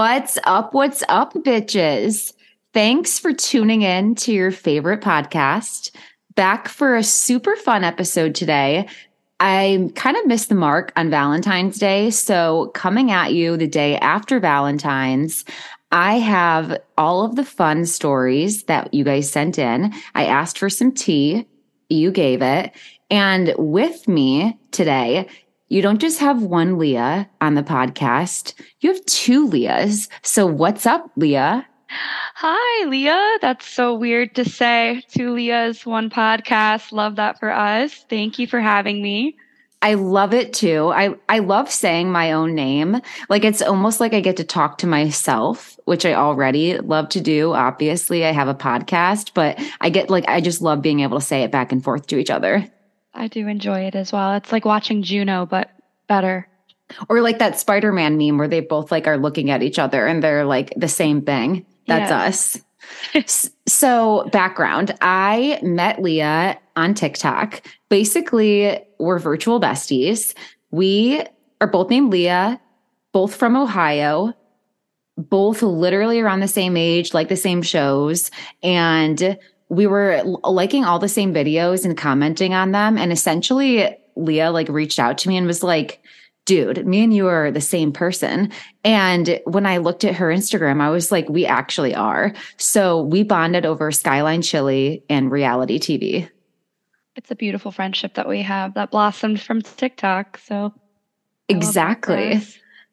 What's up? What's up, bitches? Thanks for tuning in to your favorite podcast. Back for a super fun episode today. I kind of missed the mark on Valentine's Day. So, coming at you the day after Valentine's, I have all of the fun stories that you guys sent in. I asked for some tea, you gave it. And with me today you don't just have one Leah on the podcast, you have two Leahs. So, what's up, Leah? Hi, Leah. That's so weird to say. Two Leahs, one podcast. Love that for us. Thank you for having me. I love it too. I, I love saying my own name. Like it's almost like I get to talk to myself, which I already love to do. Obviously, I have a podcast, but I get like, I just love being able to say it back and forth to each other. I do enjoy it as well. It's like watching Juno, but better. Or like that Spider Man meme where they both like are looking at each other and they're like the same thing. That's us. so, background I met Leah on TikTok. Basically, we're virtual besties. We are both named Leah, both from Ohio, both literally around the same age, like the same shows. And we were liking all the same videos and commenting on them. And essentially, Leah like reached out to me and was like, dude, me and you are the same person. And when I looked at her Instagram, I was like, we actually are. So we bonded over Skyline Chili and reality TV. It's a beautiful friendship that we have that blossomed from TikTok. So exactly.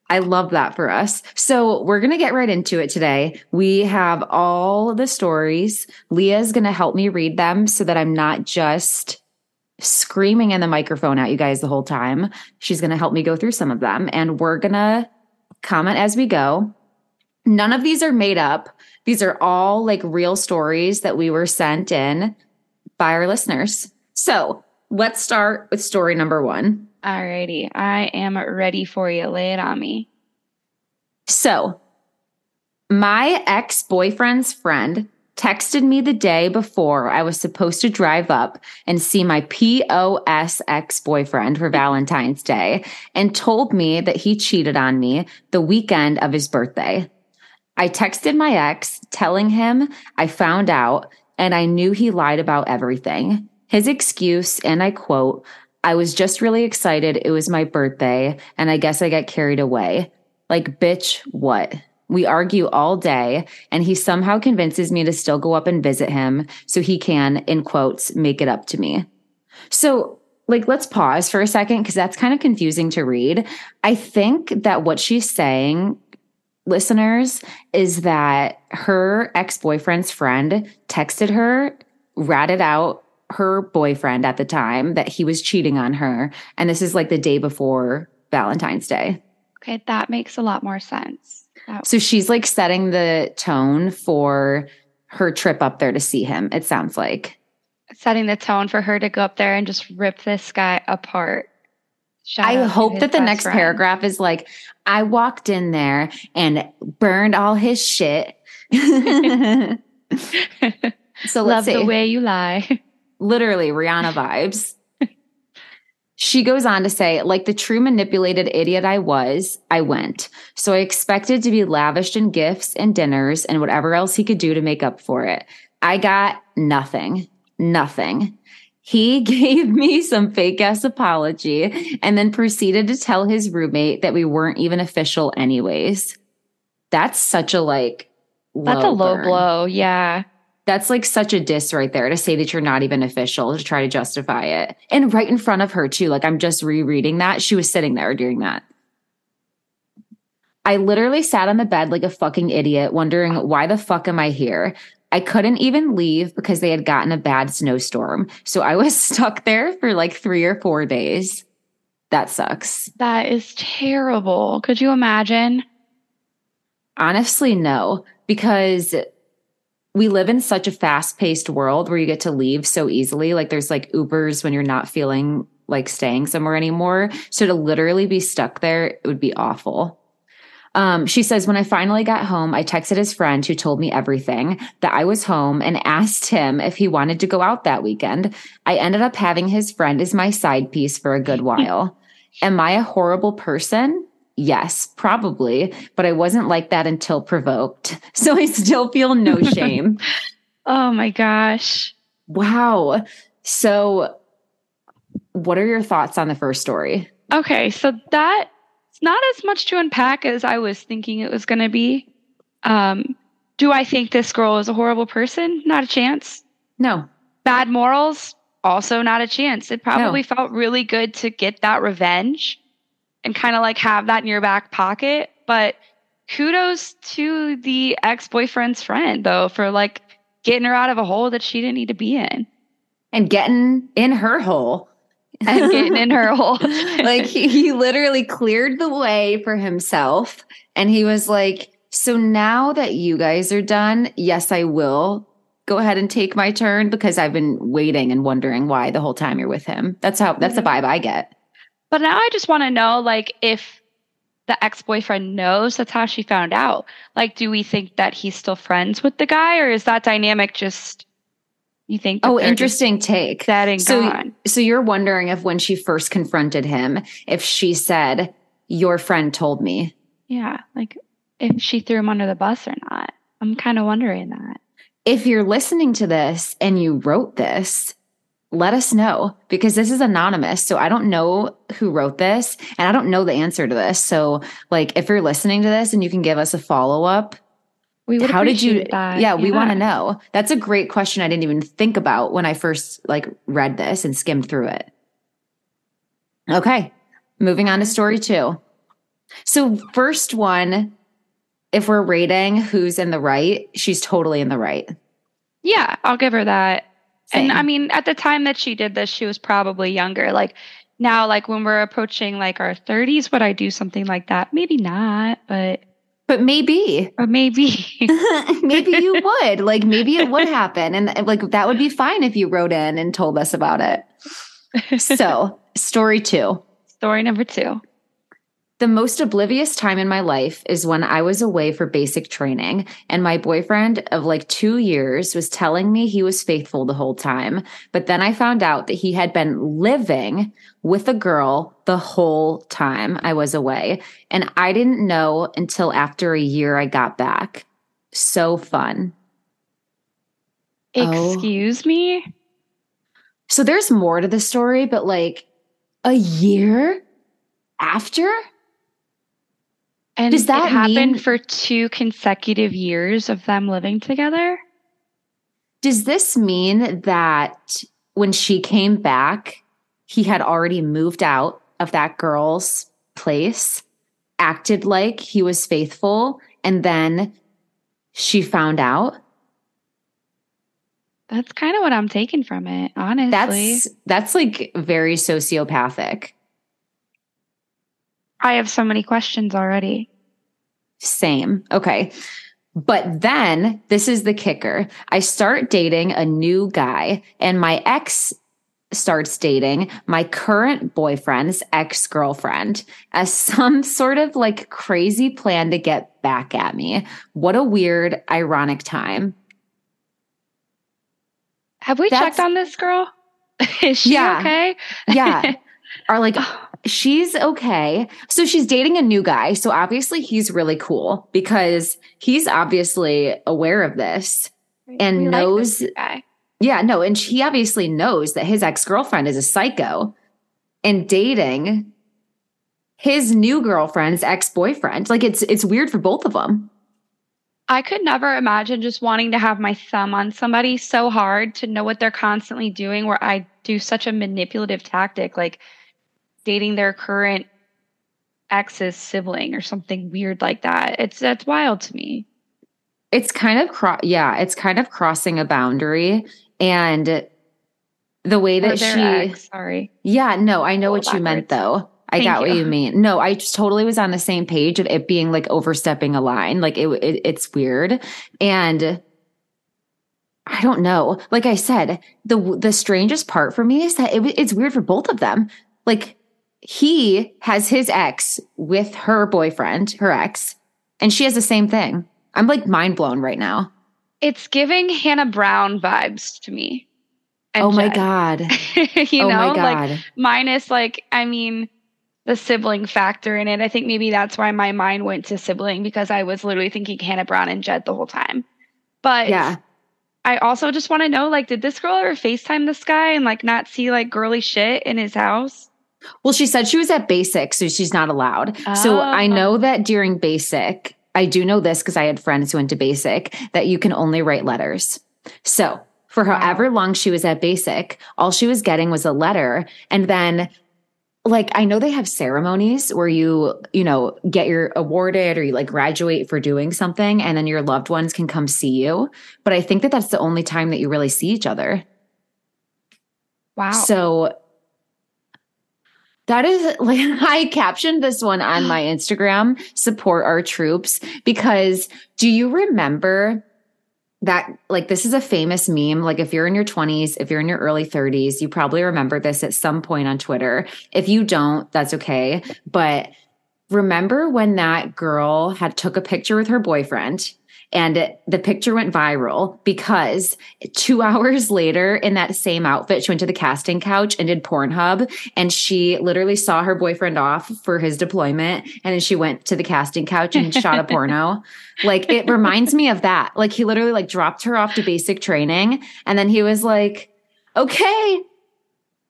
I love that for us. So we're going to get right into it today. We have all the stories. Leah's going to help me read them so that I'm not just screaming in the microphone at you guys the whole time. She's going to help me go through some of them and we're going to comment as we go. None of these are made up. These are all like real stories that we were sent in by our listeners. So let's start with story number one. Alrighty, I am ready for you. Lay it on me. So, my ex boyfriend's friend texted me the day before I was supposed to drive up and see my POS ex boyfriend for Valentine's Day and told me that he cheated on me the weekend of his birthday. I texted my ex telling him I found out and I knew he lied about everything. His excuse, and I quote, I was just really excited. It was my birthday, and I guess I got carried away. Like, bitch, what? We argue all day, and he somehow convinces me to still go up and visit him so he can, in quotes, make it up to me. So, like, let's pause for a second because that's kind of confusing to read. I think that what she's saying, listeners, is that her ex boyfriend's friend texted her, ratted out her boyfriend at the time that he was cheating on her. And this is like the day before Valentine's Day. Okay, that makes a lot more sense. That- so she's like setting the tone for her trip up there to see him, it sounds like. Setting the tone for her to go up there and just rip this guy apart. Shout I hope that the next friend. paragraph is like, I walked in there and burned all his shit. so love the way you lie. literally Rihanna vibes. She goes on to say, like the true manipulated idiot I was, I went. So I expected to be lavished in gifts and dinners and whatever else he could do to make up for it. I got nothing, nothing. He gave me some fake ass apology and then proceeded to tell his roommate that we weren't even official, anyways. That's such a like, that's a low burn. blow. Yeah. That's like such a diss right there to say that you're not even official to try to justify it. And right in front of her, too. Like I'm just rereading that. She was sitting there doing that. I literally sat on the bed like a fucking idiot, wondering why the fuck am I here? I couldn't even leave because they had gotten a bad snowstorm. So I was stuck there for like three or four days. That sucks. That is terrible. Could you imagine? Honestly, no, because we live in such a fast paced world where you get to leave so easily. Like there's like Ubers when you're not feeling like staying somewhere anymore. So to literally be stuck there, it would be awful. Um, she says, when I finally got home, I texted his friend who told me everything that I was home and asked him if he wanted to go out that weekend. I ended up having his friend as my side piece for a good while. Am I a horrible person? Yes, probably, but I wasn't like that until provoked. So I still feel no shame. oh my gosh. Wow. So, what are your thoughts on the first story? Okay, so that's not as much to unpack as I was thinking it was going to be. Um, do I think this girl is a horrible person? Not a chance. No. Bad morals? Also, not a chance. It probably no. felt really good to get that revenge and kind of like have that in your back pocket. But kudos to the ex boyfriend's friend, though, for like getting her out of a hole that she didn't need to be in. And getting in her hole. and getting in her hole. like he, he literally cleared the way for himself. And he was like, So now that you guys are done, yes, I will go ahead and take my turn because I've been waiting and wondering why the whole time you're with him. That's how that's the mm-hmm. vibe I get. But now I just want to know like if the ex-boyfriend knows that's how she found out. Like do we think that he's still friends with the guy or is that dynamic just you think Oh, interesting take. That so, gone. So you're wondering if when she first confronted him, if she said, Your friend told me. Yeah. Like if she threw him under the bus or not. I'm kind of wondering that if you're listening to this and you wrote this, let us know because this is anonymous. So I don't know who wrote this and I don't know the answer to this. So, like, if you're listening to this and you can give us a follow up, we would how did you that. yeah, yeah. we want to know that's a great question i didn't even think about when i first like read this and skimmed through it okay moving on to story two so first one if we're rating who's in the right, she's totally in the right. Yeah, I'll give her that. Same. And I mean, at the time that she did this, she was probably younger. Like now, like when we're approaching like our 30s, would I do something like that? Maybe not, but but maybe. Or maybe. Maybe you would. Like maybe it would happen. And like that would be fine if you wrote in and told us about it. So story two. Story number two the most oblivious time in my life is when I was away for basic training, and my boyfriend of like two years was telling me he was faithful the whole time. But then I found out that he had been living with a girl the whole time I was away. And I didn't know until after a year I got back. So fun. Oh. Excuse oh. me? So there's more to the story, but like a year after? And does that happen mean, for two consecutive years of them living together? Does this mean that when she came back, he had already moved out of that girl's place, acted like he was faithful, and then she found out? That's kind of what I'm taking from it, honestly. That's that's like very sociopathic. I have so many questions already. Same. Okay. But then this is the kicker. I start dating a new guy, and my ex starts dating my current boyfriend's ex girlfriend as some sort of like crazy plan to get back at me. What a weird, ironic time. Have we That's, checked on this girl? Is she yeah, okay? yeah. Are like oh. She's okay. So she's dating a new guy. So obviously he's really cool because he's obviously aware of this and we knows. Like yeah, no, and he obviously knows that his ex girlfriend is a psycho and dating his new girlfriend's ex boyfriend. Like it's it's weird for both of them. I could never imagine just wanting to have my thumb on somebody so hard to know what they're constantly doing where I do such a manipulative tactic. Like dating their current ex's sibling or something weird like that. It's that's wild to me. It's kind of cro- yeah, it's kind of crossing a boundary and the way that she ex, sorry. Yeah, no, I know what backwards. you meant though. I Thank got you. what you mean. No, I just totally was on the same page of it being like overstepping a line. Like it, it it's weird. And I don't know. Like I said, the the strangest part for me is that it, it's weird for both of them. Like he has his ex with her boyfriend, her ex, and she has the same thing. I'm like mind blown right now. It's giving Hannah Brown vibes to me. Oh my God. you oh know, like minus like, I mean, the sibling factor in it. I think maybe that's why my mind went to sibling because I was literally thinking Hannah Brown and Jed the whole time. But Yeah. I also just want to know like, did this girl ever FaceTime this guy and like not see like girly shit in his house? Well, she said she was at basic, so she's not allowed. So oh, I Oh. know that during basic, I do know this because I had friends who went to basic that you can only write letters. So for Wow. however long she was at basic, all she was getting was a letter. And then like I know they have ceremonies where you, you know, get your awarded or you like graduate for doing something and then your loved ones can come see you. But I think that that's the only time that you really see each other. Wow. So that is like I captioned this one on my Instagram, support our troops, because do you remember that like this is a famous meme like if you're in your 20s if you're in your early 30s you probably remember this at some point on twitter. If you don't that's okay. But remember when that girl had took a picture with her boyfriend and it, the picture went viral because two hours later in that same outfit she went to the casting couch and did pornhub. And she literally saw her boyfriend off for his deployment. And then she went to the casting couch and shot a porno. Like it reminds me of that. Like he literally like dropped her off to basic training. And then he was like okay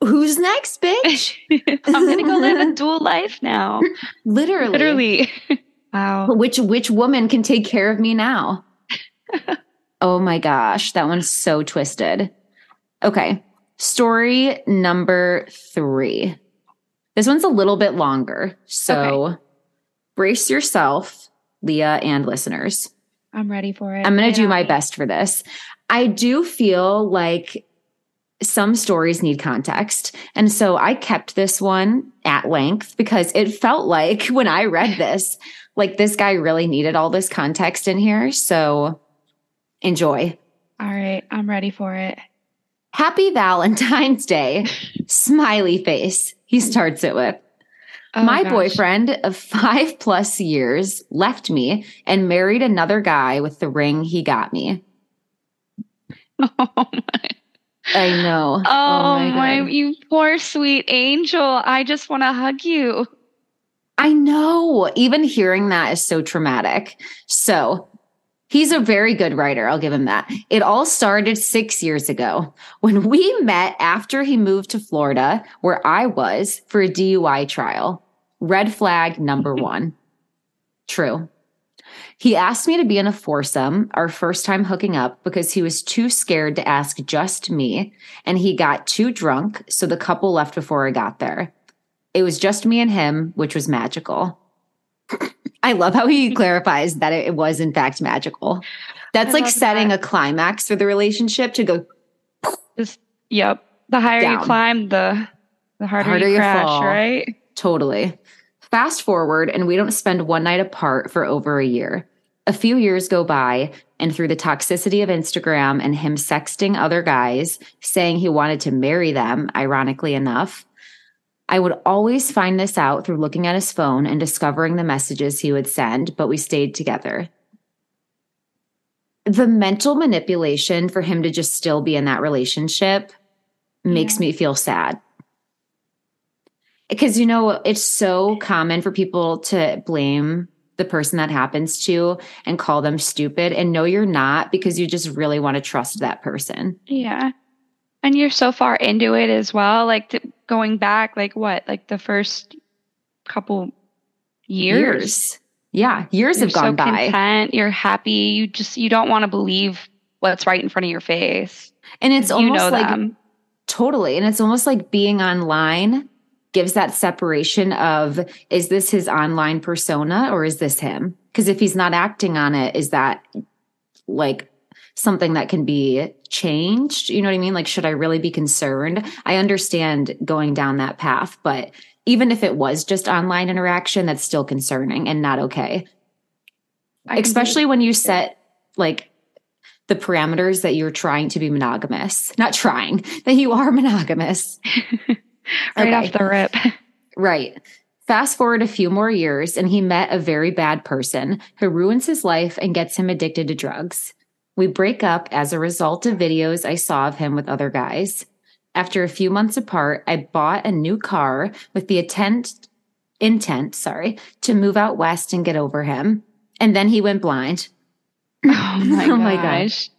who's next bitch? I'm gonna go live a dual life now. literally. Literally. Wow. which which woman can take care of me now oh my gosh that one's so twisted okay story number three this one's a little bit longer so brace yourself leah and listeners I'm ready for it. i'm going to do my best for this i do feel like some stories need context. And so I kept this one at length because it felt like when I read this, like this guy really needed all this context in here. So enjoy. All right. I'm ready for it. Happy Valentine's Day. Smiley face. He starts it with. Oh, My gosh. boyfriend of five plus years left me and married another guy with the ring he got me. Oh my. I know. Oh, oh my, God. you poor sweet angel. I just want to hug you. I know. Even hearing that is so traumatic. So he's a very good writer. I'll give him that. It all started six years ago when we met after he moved to Florida, where I was for a DUI trial. Red flag number one. True. He asked me to be in a foursome, our first time hooking up, because he was too scared to ask just me. And he got too drunk. So the couple left before I got there. It was just me and him, which was magical. I love how he clarifies that it was, in fact, magical. That's I like setting that. a climax for the relationship to go Just, yep. The higher you climb, the the harder, Harder you you crash, fall. right? Totally. Fast forward, and we don't spend one night apart for over a year. A few years go by, and through the toxicity of Instagram and him sexting other guys, saying he wanted to marry them, ironically enough, I would always find this out through looking at his phone and discovering the messages he would send, but we stayed together. The mental manipulation for him to just still be in that relationship makes me feel sad because you know it's so common for people to blame the person that happens to and call them stupid and no you're not because you just really want to trust that person Yeah. And you're so far into it as well. Like to, going back, like what? Like the first couple years. yeah years You're have gone so by content. You're happy. You just you don't want to believe what's right in front of your face. and it's 'Cause you almost know like them. totally and it's almost like being online gives that separation of is this his online persona or is this him because if he's not acting on it is that like something that can be changed you know what i mean like should i really be concerned i understand going down that path but even if it was just online interaction that's still concerning and not okay I especially when you set like the parameters that you're trying to be monogamous not trying that you are monogamous right okay. off the rip. Right. Fast forward a few more years, and he met a very bad person who ruins his life and gets him addicted to drugs. We break up as a result of videos I saw of him with other guys. After a few months apart, I bought a new car with the intent intent, sorry, to move out west and get over him. And then he went blind. Oh my, Oh my gosh.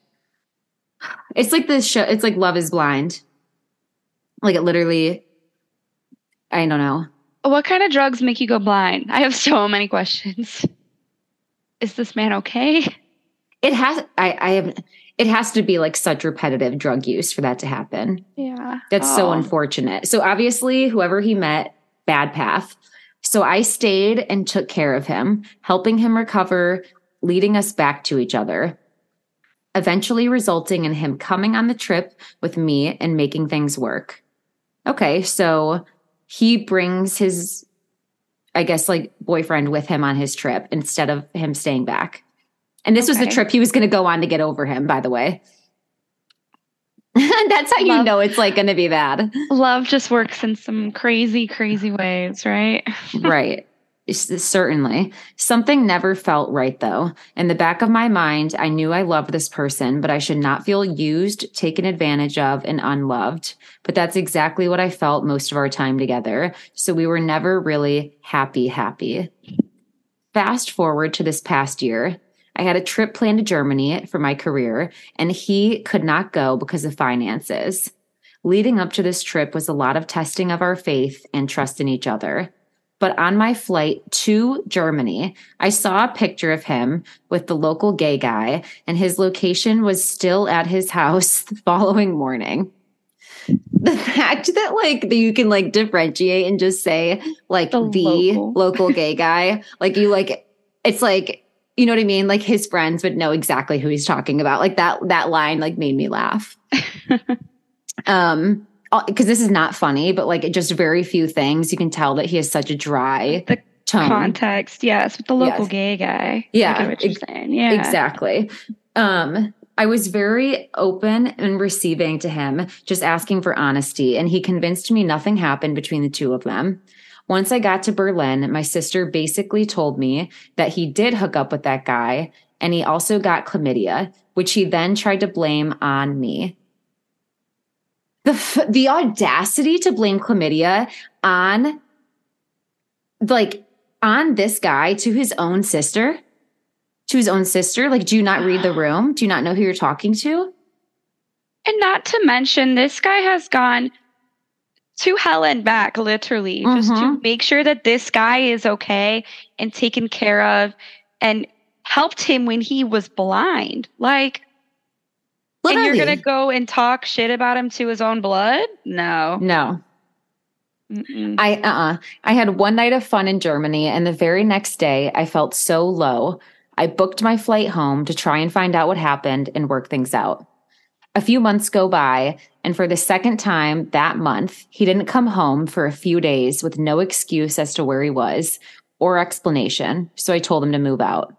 It's like this show, it's like Love is Blind. Like it literally, I don't know. What kind of drugs make you go blind? I have so many questions. Is this man okay? It has, I, I have, it has to be like such repetitive drug use for that to happen. Yeah. That's so Oh. unfortunate. So obviously, whoever he met, bad path. So I stayed and took care of him, helping him recover, leading us back to each other, eventually resulting in him coming on the trip with me and making things work. Okay, so he brings his, I guess, like boyfriend with him on his trip instead of him staying back. And this was the trip he was going to go on to get over him, by the way. That's how you know it's like going to be bad. Love just works in some crazy, crazy ways, right? right. Certainly. Something never felt right, though. In the back of my mind, I knew I loved this person, but I should not feel used, taken advantage of, and unloved. But that's exactly what I felt most of our time together. So we were never really happy, happy. Fast forward to this past year. I had a trip planned to Germany for my career, and he could not go because of finances. Leading up to this trip was a lot of testing of our faith and trust in each other. But on my flight to Germany, I saw a picture of him with the local gay guy, and his location was still at his house the following morning. The fact that like that you can like differentiate and just say like the, The local. local. gay guy, like you like it's like you know what I mean? Like his friends would know exactly who he's talking about. Like that that line like made me laugh. um because this is not funny, but like just very few things you can tell that he has such a dry The tone. Context, yes, with the local Yes. gay guy. Yeah, I get what you're ex- Yeah, Exactly. Um, I was very open and receiving to him, just asking for honesty, and he convinced me nothing happened between the two of them. Once I got to Berlin, my sister basically told me that he did hook up with that guy and he also got chlamydia, which he then tried to blame on me. The, f- the audacity to blame chlamydia on like on this guy to his own sister to his own sister? Like do you not read the room? Do you not know who you're talking to? And not to mention, this guy has gone to hell and back, literally, just to Mhm. make sure that this guy is okay and taken care of and helped him when he was blind. Like, and you're going to go and talk shit about him to his own blood? No. no Mm-mm. i uh-uh i had one night of fun in germany and the very next day i felt so low i booked my flight home to try and find out what happened and work things out a few months go by and for the second time that month he didn't come home for a few days with no excuse as to where he was or explanation so i told him to move out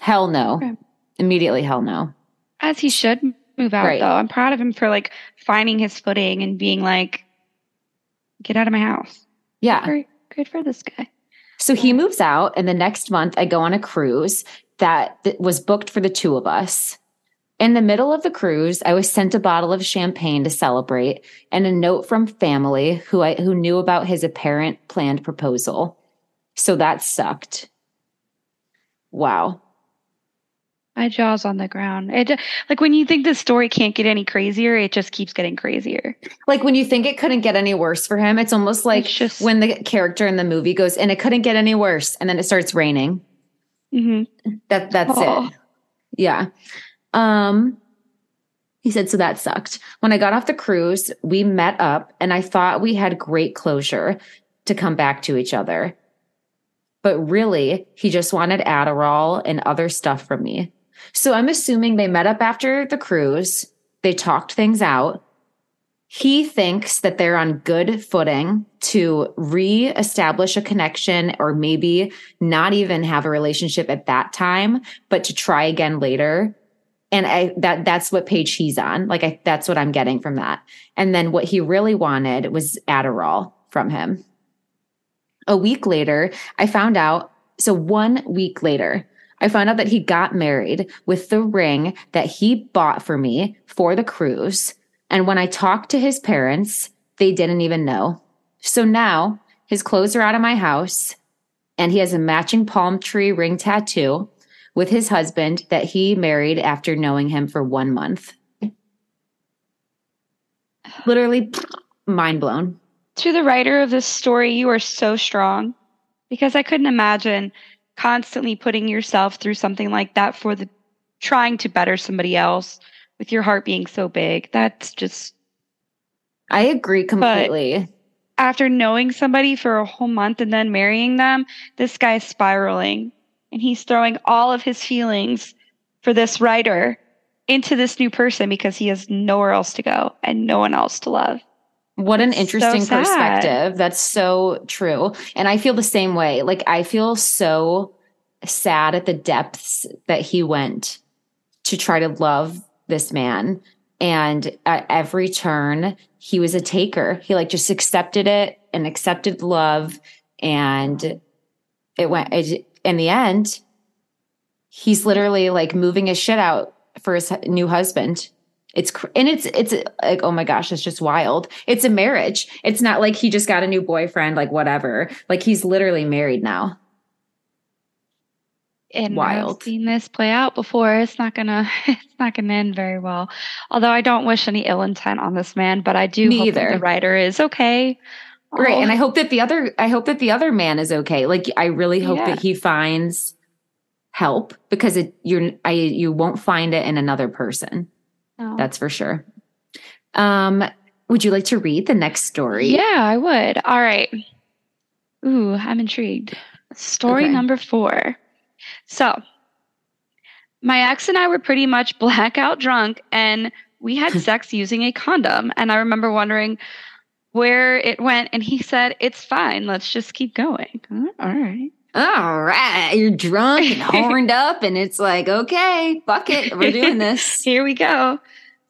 hell no Okay. immediately hell no As he should move out, Right. though. I'm proud of him for like finding his footing and being like, get out of my house. yeah Very good for this guy. So he moves out, and the next month I go on a cruise that was booked for the two of us. In the middle of the cruise, I was sent a bottle of champagne to celebrate and a note from family who I who knew about his apparent planned proposal. So that sucked. Wow. My jaw's on the ground. It like when you think the story can't get any crazier, it just keeps getting crazier. Like when you think it couldn't get any worse for him, it's almost like It's just- when the character in the movie goes, and it couldn't get any worse, and then it starts raining. hmm That that's Oh. it. Yeah. Um he said so that sucked. When I got off the cruise, we met up and I thought we had great closure to come back to each other. But really, he just wanted Adderall and other stuff from me. So I'm assuming they met up after the cruise, they talked things out. He thinks that they're on good footing to re-establish a connection or maybe not even have a relationship at that time, but to try again later. And I that that's what page he's on. Like I that's what I'm getting from that. And then what he really wanted was Adderall from him. A week later, I found out so one week later, I found out that he got married with the ring that he bought for me for the cruise. And when I talked to his parents, they didn't even know. So now His clothes are out of my house, and he has a matching palm tree ring tattoo with his husband that he married after knowing him for one month. Literally mind blown. To the writer of this story, you are so strong because I couldn't imagine constantly putting yourself through something like that for the trying to better somebody else with your heart being so big. That's just I agree completely. after knowing somebody for a whole month and then marrying them, this guy's spiraling and he's throwing all of his feelings for this writer into this new person because he has nowhere else to go and no one else to love. What an interesting so perspective. That's so true. And I feel the same way. Like, I feel so sad at the depths that he went to try to love this man. And at every turn, he was a taker. He like just accepted it and accepted love. And it went, it, in the end, he's literally like moving his shit out for his new husband. It's cr- and it's it's like oh my gosh, it's just wild. It's a marriage. It's not like he just got a new boyfriend, like whatever. Like he's literally married now. And Wild. I've seen this play out before. It's not gonna it's not gonna end very well. Although I don't wish any ill intent on this man, but I do Me hope that either. the writer is okay. Right. Oh, And I hope that the other I hope that the other man is okay. Like I really hope Yeah. that he finds help because it you're I you won't find it in another person. no. That's for sure. Um would you like to read the next story? Yeah, I would. All right. Ooh, I'm intrigued. Story Okay. number four. So, my ex and I were pretty much blackout drunk, and we had sex using a condom. And I remember wondering where it went, and he said, It's fine. Let's just keep going. All right. All right. You're drunk and horned up and it's like, okay, fuck it. We're doing this. Here we go.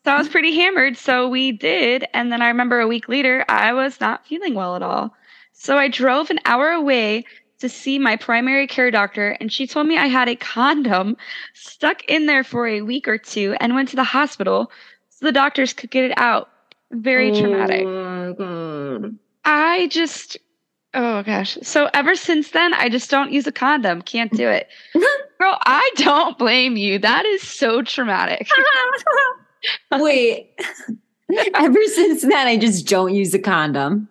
So I was pretty hammered. So we did. And then I remember a week later, I was not feeling well at all. So I drove an hour away to see my primary care doctor, and she told me I had a condom stuck in there for a week or two and went to the hospital so the doctors could get it out. Very traumatic. Oh my I just, oh gosh. So ever since then, I just don't use a condom. Can't do it. Girl, I don't blame you. That is so traumatic. Wait. Ever since then, I just don't use a condom.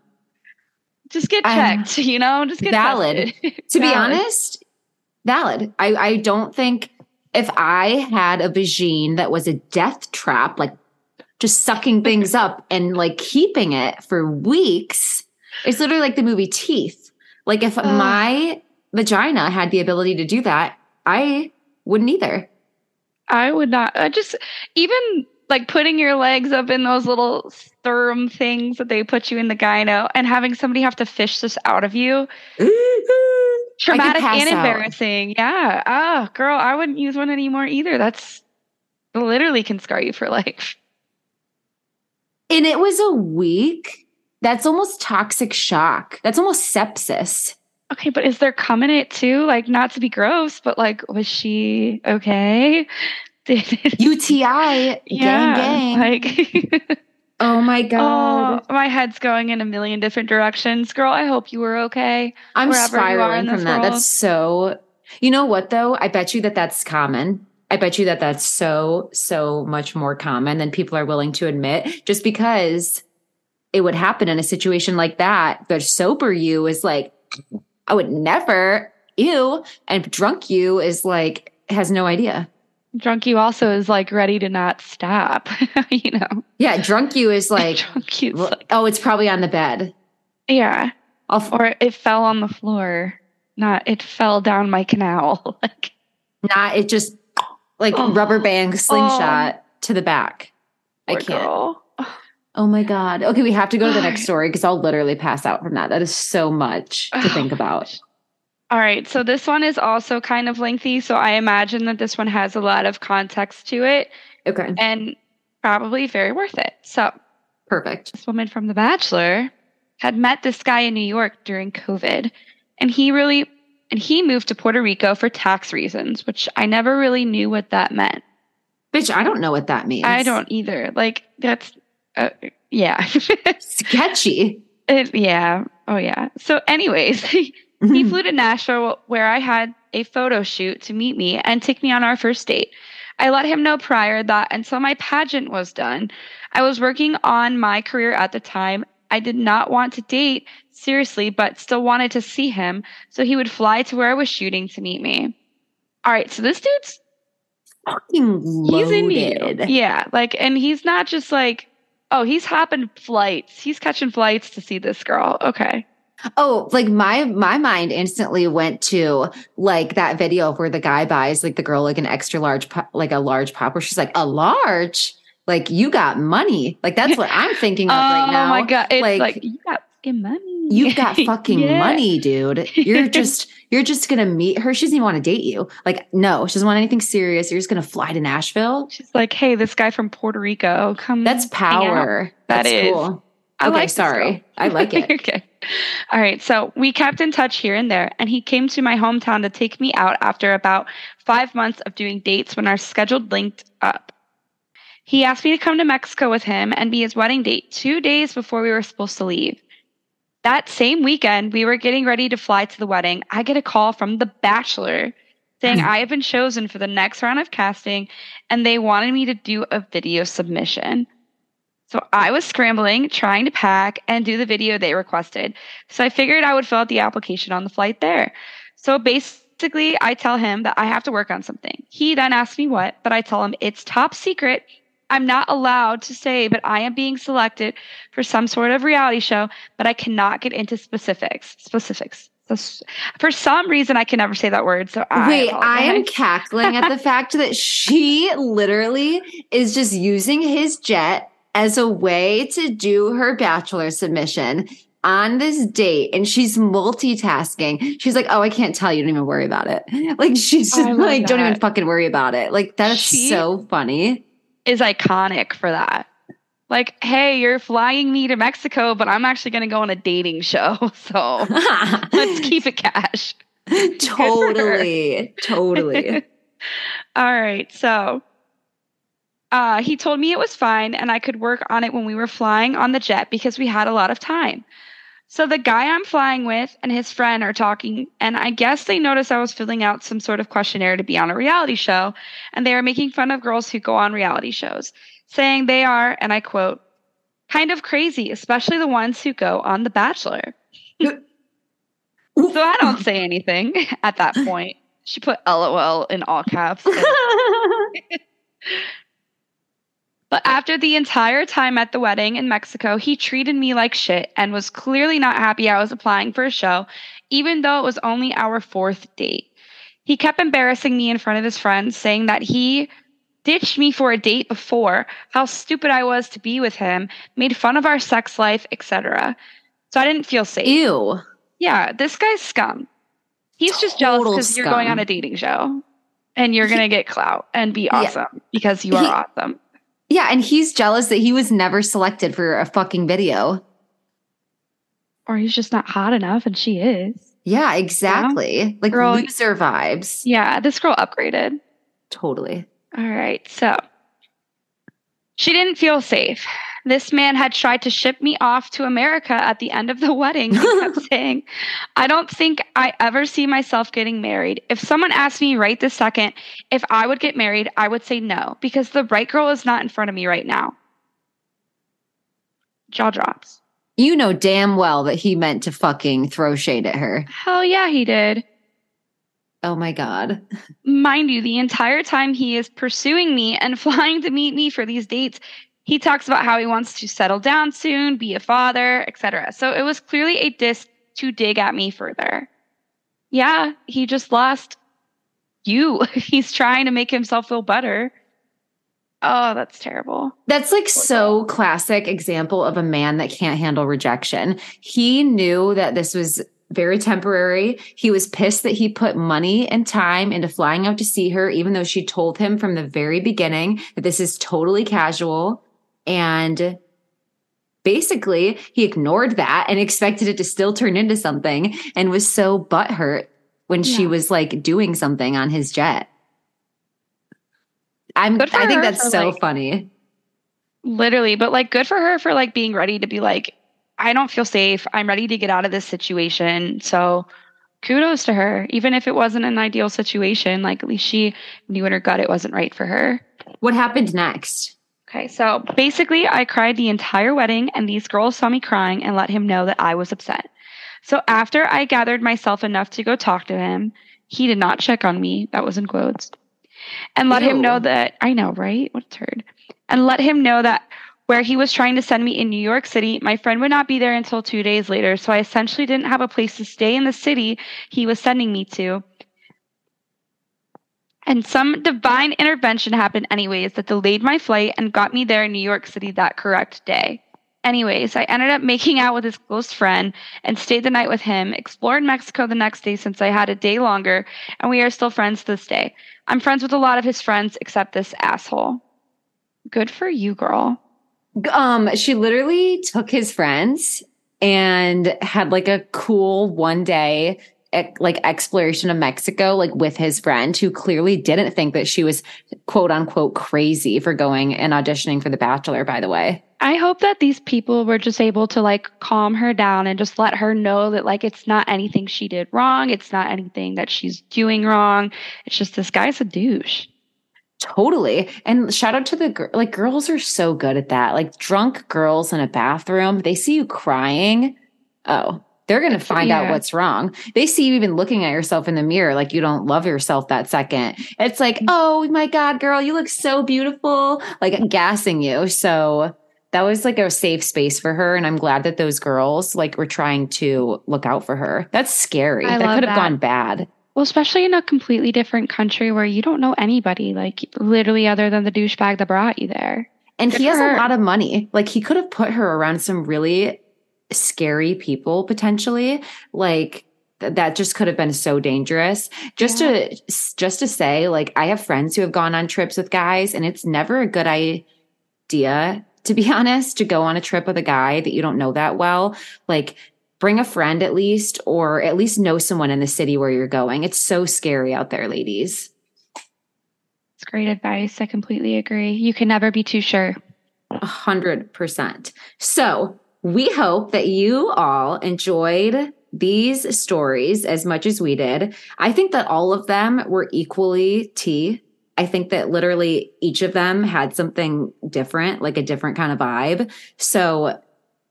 Just get Um, checked, you know? Just get valid. To be honest, valid. I, I don't think if I had a vagine that was a death trap, like just sucking things up and like keeping it for weeks, it's literally like the movie Teeth. Like if Ugh. my vagina had the ability to do that, I wouldn't either. I would not. I just even like putting your legs up in those little sperm things that they put you in the gyno and having somebody have to fish this out of you. Traumatic pass and out. embarrassing. Yeah. Ah, girl, I wouldn't use one anymore either. That's literally can scar you for life. And it was a week. That's almost toxic shock. That's almost sepsis. Okay, but is there cum in it too? Like, not to be gross, but like, was she okay? UTI, gang, gang. Like, oh my oh, God. oh, my head's going in a million different directions. Girl, I hope you were okay. I'm wherever you are spiraling from that. world. That's so. You know what though? I bet you that that's common. I bet you that that's so so much more common than people are willing to admit. Just because it would happen in a situation like that, the sober you is like, I would never. Ew, and drunk you is like has no idea. Drunk you also is like ready to not stop, you know? Yeah, drunk you is like, Drunk you's like, oh, it's probably on the bed. yeah. I'll Or it fell on the floor. Not, it fell down my canal. like, not. It just like Oh. rubber band slingshot oh. to the back. I can't. girl. Oh my God. Okay, we have to go to the next story because I'll literally pass out from that. That is so much to Oh think about. All right. So this one is also kind of lengthy. So I imagine that this one has a lot of context to it Okay, and probably very worth it. So perfect. this woman from The Bachelor had met this guy in New York during COVID, and he really and he moved to Puerto Rico for tax reasons, which I never really knew what that meant. Bitch, I don't know what that means. I don't either. Like that's uh, yeah. Sketchy. It, yeah. Oh, yeah. So, anyways, he flew to Nashville where I had a photo shoot to meet me and take me on our first date. I let him know prior that until my pageant was done, I was working on my career at the time. I did not want to date seriously, but still wanted to see him. So he would fly to where I was shooting to meet me. All right. So this dude's Fucking he's into you. loaded. Yeah. Like, and he's not just like, oh, he's hopping flights. He's catching flights to see this girl. Okay. Oh, like my my mind instantly went to like that video of where the guy buys like the girl like an extra large pop, like a large pop where she's like a large like you got money like that's what I'm thinking of right now. Oh my God. It's like, Like, you got fucking money. You've got fucking Yeah. money, dude. You're just you're just gonna meet her. She doesn't even want to date you. Like no, she doesn't want anything serious. You're just gonna fly to Nashville. She's like, hey, this guy from Puerto Rico, come. That's power. That That's is. cool. I okay, like sorry. I like it. okay. All right. So we kept in touch here and there, and he came to my hometown to take me out after about five months of doing dates when our schedule linked up. He asked me to come to Mexico with him and be his wedding date two days before we were supposed to leave. That same weekend, we were getting ready to fly to the wedding. I get a call from The Bachelor saying hmm. I have been chosen for the next round of casting and they wanted me to do a video submission. So I was scrambling, trying to pack and do the video they requested. So I figured I would fill out the application on the flight there. So basically, I tell him that I have to work on something. He then asks me what, but I tell him it's top secret. I'm not allowed to say, but I am being selected for some sort of reality show, but I cannot get into specifics. Specifics. So For some reason, I can never say that word. So I Wait, I am cackling at the fact that she literally is just using his jet as a way to do her bachelor submission on this date and she's multitasking. She's like, "Oh, I can't tell you. Don't even worry about it." Like she's oh, just love like, "Don't even fucking worry about it." Like that's She- so funny. Is iconic for that. Like, hey, you're flying me to Mexico, but I'm actually going to go on a dating show. So let's keep it cash. totally, totally. All right. So uh, he told me it was fine and I could work on it when we were flying on the jet because we had a lot of time. So the guy I'm flying with and his friend are talking, and I guess they noticed I was filling out some sort of questionnaire to be on a reality show, and they are making fun of girls who go on reality shows, saying they are, and I quote, kind of crazy, especially the ones who go on The Bachelor. So I don't say anything at that point. She put LOL in all caps. But after the entire time at the wedding in Mexico, he treated me like shit and was clearly not happy I was applying for a show, even though it was only our fourth date. He kept embarrassing me in front of his friends, saying that he ditched me for a date before, how stupid I was to be with him, made fun of our sex life, etc. So I didn't feel safe. Ew. Yeah, this guy's scum. He's just jealous because you're going on a dating show and you're going to get clout and be awesome because you are He- awesome. Yeah, and he's jealous that he was never selected for a fucking video. Or he's just not hot enough and she is. Yeah, exactly. Like Girl- loser vibes. Yeah, this girl upgraded. Totally. All right, so she didn't feel safe. This man had tried to ship me off to America at the end of the wedding. He kept saying, I don't think I ever see myself getting married. If someone asked me right this second if I would get married, I would say no because the right girl is not in front of me right now. Jaw drops. You know damn well that he meant to fucking throw shade at her. Hell yeah, he did. Oh my God. mind you, the entire time he is pursuing me and flying to meet me for these dates, he talks about how he wants to settle down soon, be a father, etc. So it was clearly a disc to dig at me further. Yeah, he just lost you. He's trying to make himself feel better. Oh, that's terrible. That's like so classic example of a man that can't handle rejection. He knew that this was very temporary. He was pissed that he put money and time into flying out to see her, even though she told him from the very beginning that this is totally casual. And basically, he ignored that and expected it to still turn into something and was so butthurt when she was like doing something on his jet. I'm, Good for I think that's so like- funny. Literally, but like good for her for like being ready to be like, I don't feel safe. I'm ready to get out of this situation. So kudos to her. Even if it wasn't an ideal situation, like at least she knew in her gut it wasn't right for her. What happened next? Okay, so basically, I cried the entire wedding, and these girls saw me crying and let him know that I was upset. So after I gathered myself enough to go talk to him, he did not check on me. That was in quotes. And let Ew. him know that I know, right? What's heard? And let him know that where he was trying to send me in New York City, my friend would not be there until two days later. So I essentially didn't have a place to stay in the city he was sending me to. And some divine intervention happened, anyways, that delayed my flight and got me there in New York City that correct day. Anyways, I ended up making out with his close friend and stayed the night with him, explored Mexico the next day since I had a day longer, and we are still friends to this day. I'm friends with a lot of his friends except this asshole. Good for you, girl. Um, she literally took his friends and had like a cool one day like exploration of Mexico, like with his friend who clearly didn't think that she was quote unquote crazy for going and auditioning for The Bachelor, by the way. I hope that these people were just able to like calm her down and just let her know that like it's not anything she did wrong. It's not anything that she's doing wrong. It's just this guy's a douche. Totally. And shout out to the girl. like girls are so good at that. Like drunk girls in a bathroom, they see you crying. Oh, they're going to find yeah. out what's wrong. They see you even looking at yourself in the mirror like you don't love yourself that second. It's like, mm. oh my God, girl, you look so beautiful, like gassing you. So that was like a safe space for her. And I'm glad that those girls like were trying to look out for her. That's scary. I that could have gone bad. Well, especially in a completely different country where you don't know anybody, like literally other than the douchebag that brought you there. And Good he has her. a lot of money. Like he could have put her around some really scary people potentially. Like that just could have been so dangerous. Just yeah. to just to say, like I have friends who have gone on trips with guys, and it's never a good idea, to be honest, to go on a trip with a guy that you don't know that well. Like bring a friend at least, or at least know someone in the city where you're going. It's so scary out there, ladies. It's great advice. I completely agree. You can never be too sure. A hundred percent. So we hope that you all enjoyed these stories as much as we did. I think that all of them were equally tea. I think that literally each of them had something different, like a different kind of vibe. So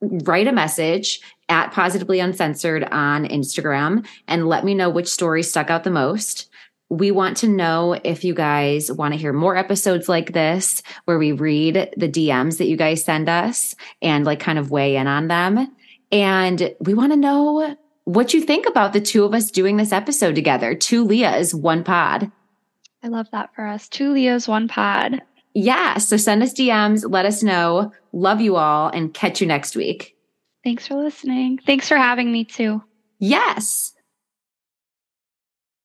write a message at positively uncensored on Instagram and let me know which story stuck out the most we want to know if you guys want to hear more episodes like this where we read the DMs that you guys send us and like kind of weigh in on them. And we want to know what you think about the two of us doing this episode together. Two Leahs, one pod. I love that for us. Two Leahs, one pod. Yeah. So send us DMs, let us know. Love you all and catch you next week. Thanks for listening. Thanks for having me too. Yes.